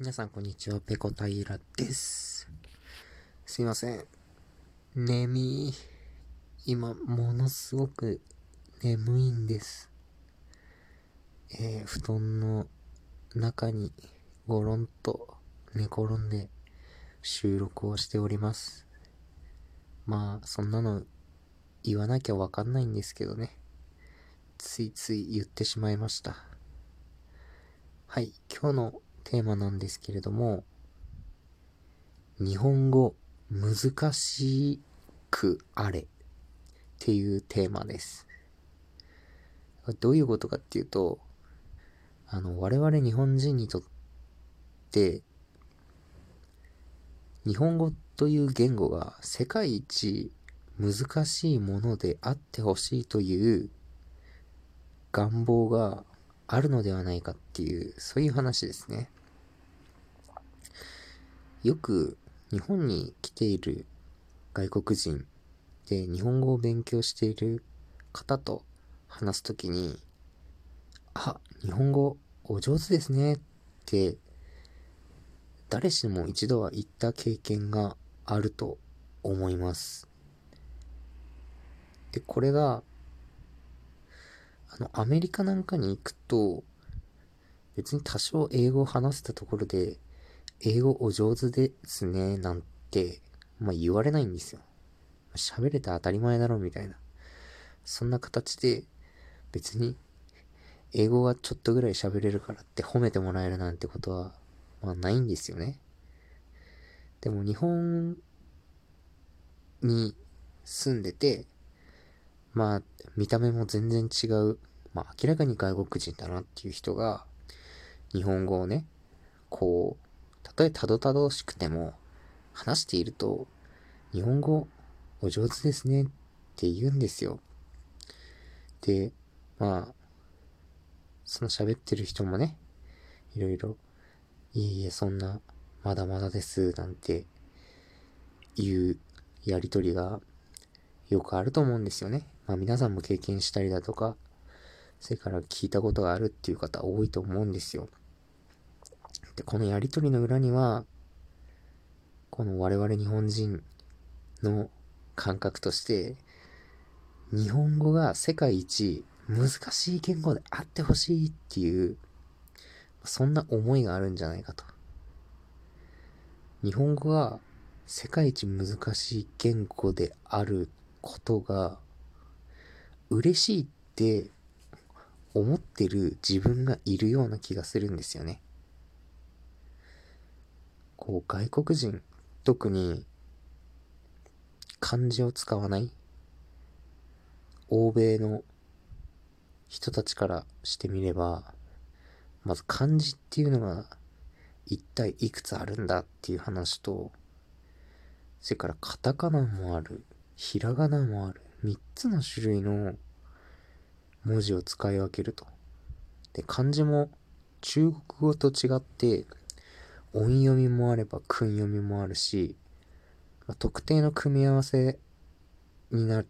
皆さんこんにちは、ペコタイラです。すいません。眠い。今、ものすごく眠いんです。えー、布団の中にゴロンと寝転んで収録をしております。まあ、そんなの言わなきゃわかんないんですけどね。ついつい言ってしまいました。はい、今日のテーマなんですけれども、日本語難しくあれっていうテーマです。どういうことかっていうと、あの、我々日本人にとって、日本語という言語が世界一難しいものであってほしいという願望があるのではないかっていう、そういう話ですね。よく日本に来ている外国人で日本語を勉強している方と話すときに、あ、日本語お上手ですねって誰しも一度は言った経験があると思います。で、これが、あの、アメリカなんかに行くと、別に多少英語を話せたところで、英語お上手ですね、なんて、まあ言われないんですよ。喋れて当たり前だろ、みたいな。そんな形で、別に、英語がちょっとぐらい喋れるからって褒めてもらえるなんてことは、まあないんですよね。でも日本に住んでて、まあ見た目も全然違う、まあ明らかに外国人だなっていう人が、日本語をね、こう、えたどたどしくても、話していると、日本語お上手ですねって言うんですよ。で、まあ、その喋ってる人もね、いろいろ、いえいえ、そんな、まだまだです、なんて、いうやりとりがよくあると思うんですよね。まあ皆さんも経験したりだとか、それから聞いたことがあるっていう方多いと思うんですよ。で、このやりとりの裏には、この我々日本人の感覚として、日本語が世界一難しい言語であってほしいっていう、そんな思いがあるんじゃないかと。日本語が世界一難しい言語であることが嬉しいって思ってる自分がいるような気がするんですよね。こう外国人、特に漢字を使わない欧米の人たちからしてみれば、まず漢字っていうのが一体いくつあるんだっていう話と、それからカタカナもある、ひらがなもある、三つの種類の文字を使い分けると。で、漢字も中国語と違って音読みもあれば訓読みもあるし、まあ、特定の組み合わせになっ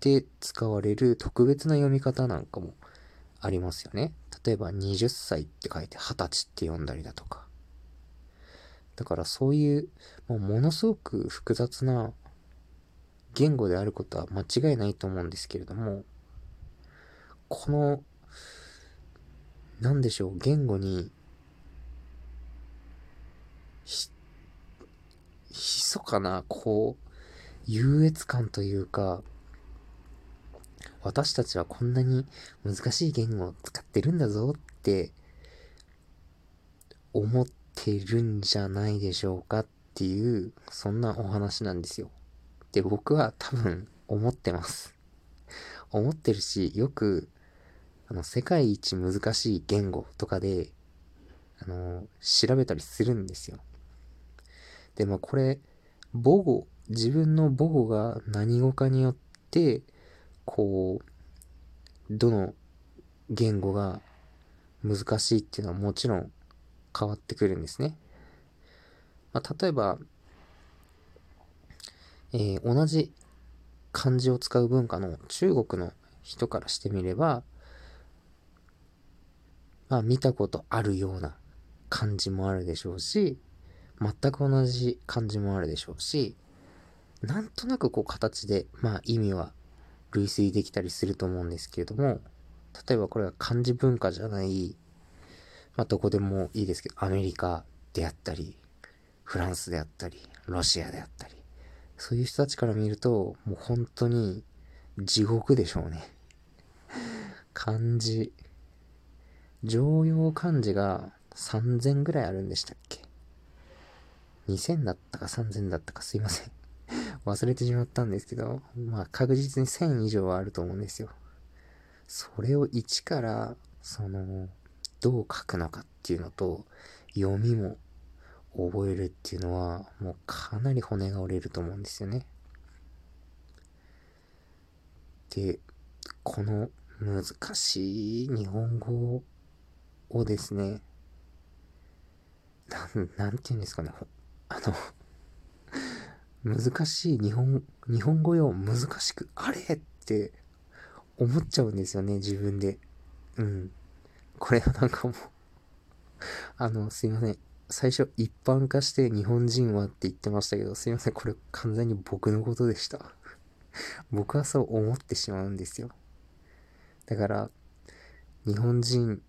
て使われる特別な読み方なんかもありますよね。例えば20歳って書いて20歳って読んだりだとか。だからそういう、もうものすごく複雑な言語であることは間違いないと思うんですけれども、この、なんでしょう、言語にひ、ひそかな、こう、優越感というか、私たちはこんなに難しい言語を使ってるんだぞって思ってるんじゃないでしょうかっていう、そんなお話なんですよ。で、僕は多分思ってます。思ってるし、よく、あの、世界一難しい言語とかで、あの、調べたりするんですよ。で、まあこれ、母語、自分の母語が何語かによって、こう、どの言語が難しいっていうのはもちろん変わってくるんですね。まあ、例えば、えー、同じ漢字を使う文化の中国の人からしてみれば、まあ見たことあるような漢字もあるでしょうし、全く同じ漢字もあるでしょうし、なんとなくこう形で、まあ意味は類推できたりすると思うんですけれども、例えばこれは漢字文化じゃない、まあどこでもいいですけど、アメリカであったり、フランスであったり、ロシアであったり、そういう人たちから見ると、もう本当に地獄でしょうね。漢字。常用漢字が3000ぐらいあるんでしたっけ？?2000 だったか3000だったかすいません。忘れてしまったんですけど、まあ確実に1000以上はあると思うんですよ。それを1から、その、どう書くのかっていうのと、読みも覚えるっていうのは、もうかなり骨が折れると思うんですよね。で、この難しい日本語をですね、なん、なんて言うんですかね、あの難しい日本、日本語よ、難しく、あれって思っちゃうんですよね、自分で。うん。これはなんかもうあの、すいません。最初一般化して日本人はって言ってましたけど、すいません。これ完全に僕のことでした 僕はそう思ってしまうんですよ。だから、日本人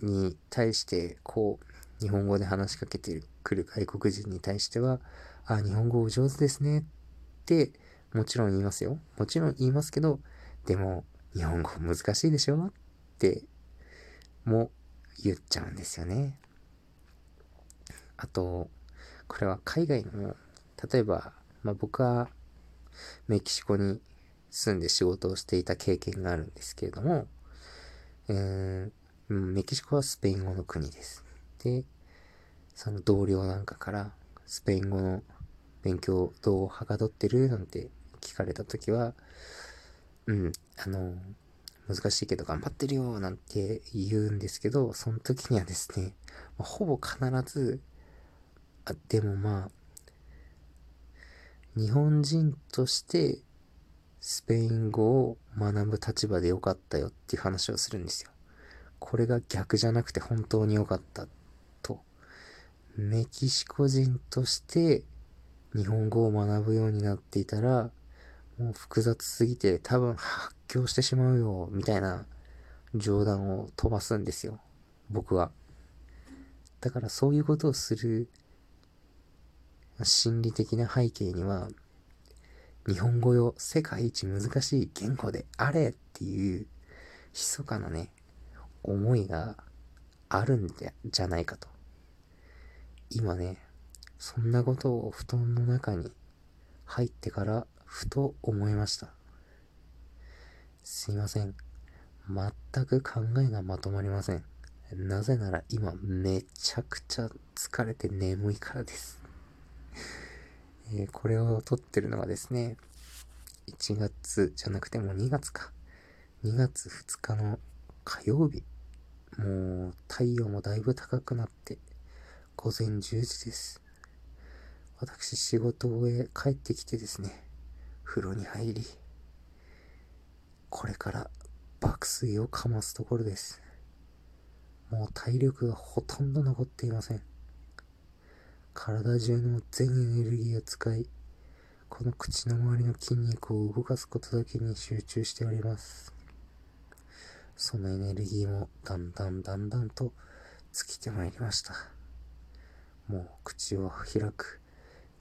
に対して、こう、日本語で話しかけてるくる外国人に対しては、あ、日本語お上手ですねって、もちろん言いますよ。もちろん言いますけど、でも、日本語難しいでしょって、も言っちゃうんですよね。あと、これは海外の、例えば、まあ、僕はメキシコに住んで仕事をしていた経験があるんですけれども、えー、メキシコはスペイン語の国です。で、その同僚なんかからスペイン語の勉強どうはかどってるなんて聞かれたときは、うん、あの、難しいけど頑張ってるよなんて言うんですけど、その時にはですね、ほぼ必ず、あ、でもまあ、日本人としてスペイン語を学ぶ立場でよかったよっていう話をするんですよ。これが逆じゃなくて本当に良かった。メキシコ人として日本語を学ぶようになっていたら、もう複雑すぎて多分発狂してしまうよ、みたいな冗談を飛ばすんですよ。僕は。だからそういうことをする心理的な背景には、日本語よ世界一難しい言語であれっていう密かなね、思いがあるんじゃないかと。今ね、そんなことを布団の中に入ってからふと思いました。すいません。全く考えがまとまりません。なぜなら今めちゃくちゃ疲れて眠いからです。えー、これを撮ってるのがですね、1月じゃなくてもう2月か。2月2日の火曜日。もう太陽もだいぶ高くなって午前10時です。私仕事を終え帰ってきてですね、風呂に入り、これから爆睡をかますところです。もう体力がほとんど残っていません。体中の全エネルギーを使い、この口の周りの筋肉を動かすことだけに集中しております。そのエネルギーもだんだんだんだんと尽きてまいりました。もう口を開く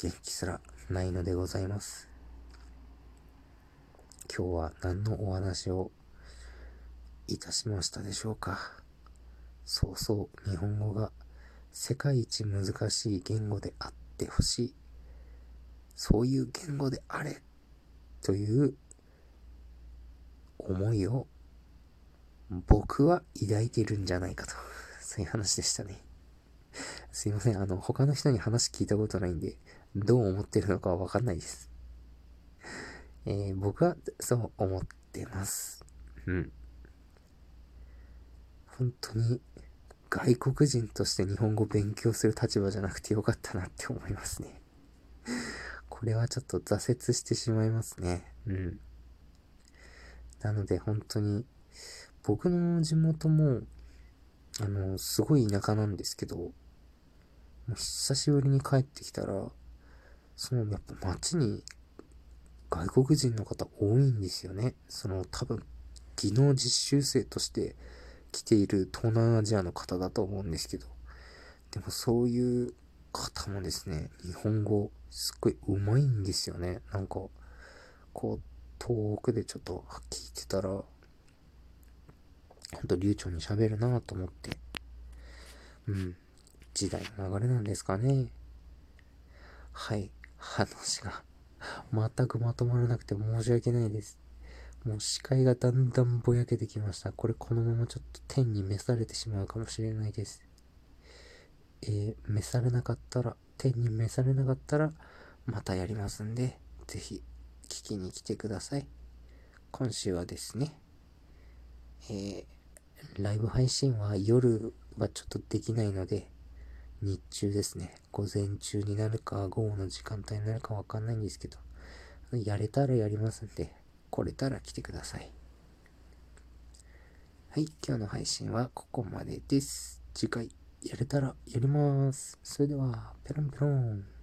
元気すらないのでございます。今日は何のお話をいたしましたでしょうか？そうそう日本語が世界一難しい言語であってほしい。そういう言語であれという思いを僕は抱いているんじゃないかと。そういう話でしたね。すいません。あの、他の人に話聞いたことないんで、どう思ってるのかはわかんないです。えー、僕はそう思ってます。うん。本当に外国人として日本語を勉強する立場じゃなくてよかったなって思いますね。これはちょっと挫折してしまいますね。うん。なので本当に、僕の地元も、あの、すごい田舎なんですけど、久しぶりに帰ってきたら、そのやっぱ街に外国人の方多いんですよね。その多分技能実習生として来ている東南アジアの方だと思うんですけど、でもそういう方もですね、日本語すっごい上手いんですよね。なんか、こう、遠くでちょっと聞いてたら、ほんと流暢に喋るなと思って、うん、時代の流れなんですかね。はい、話が全くまとまらなくて申し訳ないです。もう視界がだんだんぼやけてきました。これこのままちょっと天に召されてしまうかもしれないです。えー、召されなかったら、天に召されなかったら、またやりますんで、ぜひ聞きに来てください。今週はですね、えー、ライブ配信は夜はちょっとできないので、日中ですね、午前中になるか午後の時間帯になるかわかんないんですけど、やれたらやりますんで、来れたら来てください。はい、今日の配信はここまでです。次回やれたらやります。それでは、ペロンペロン。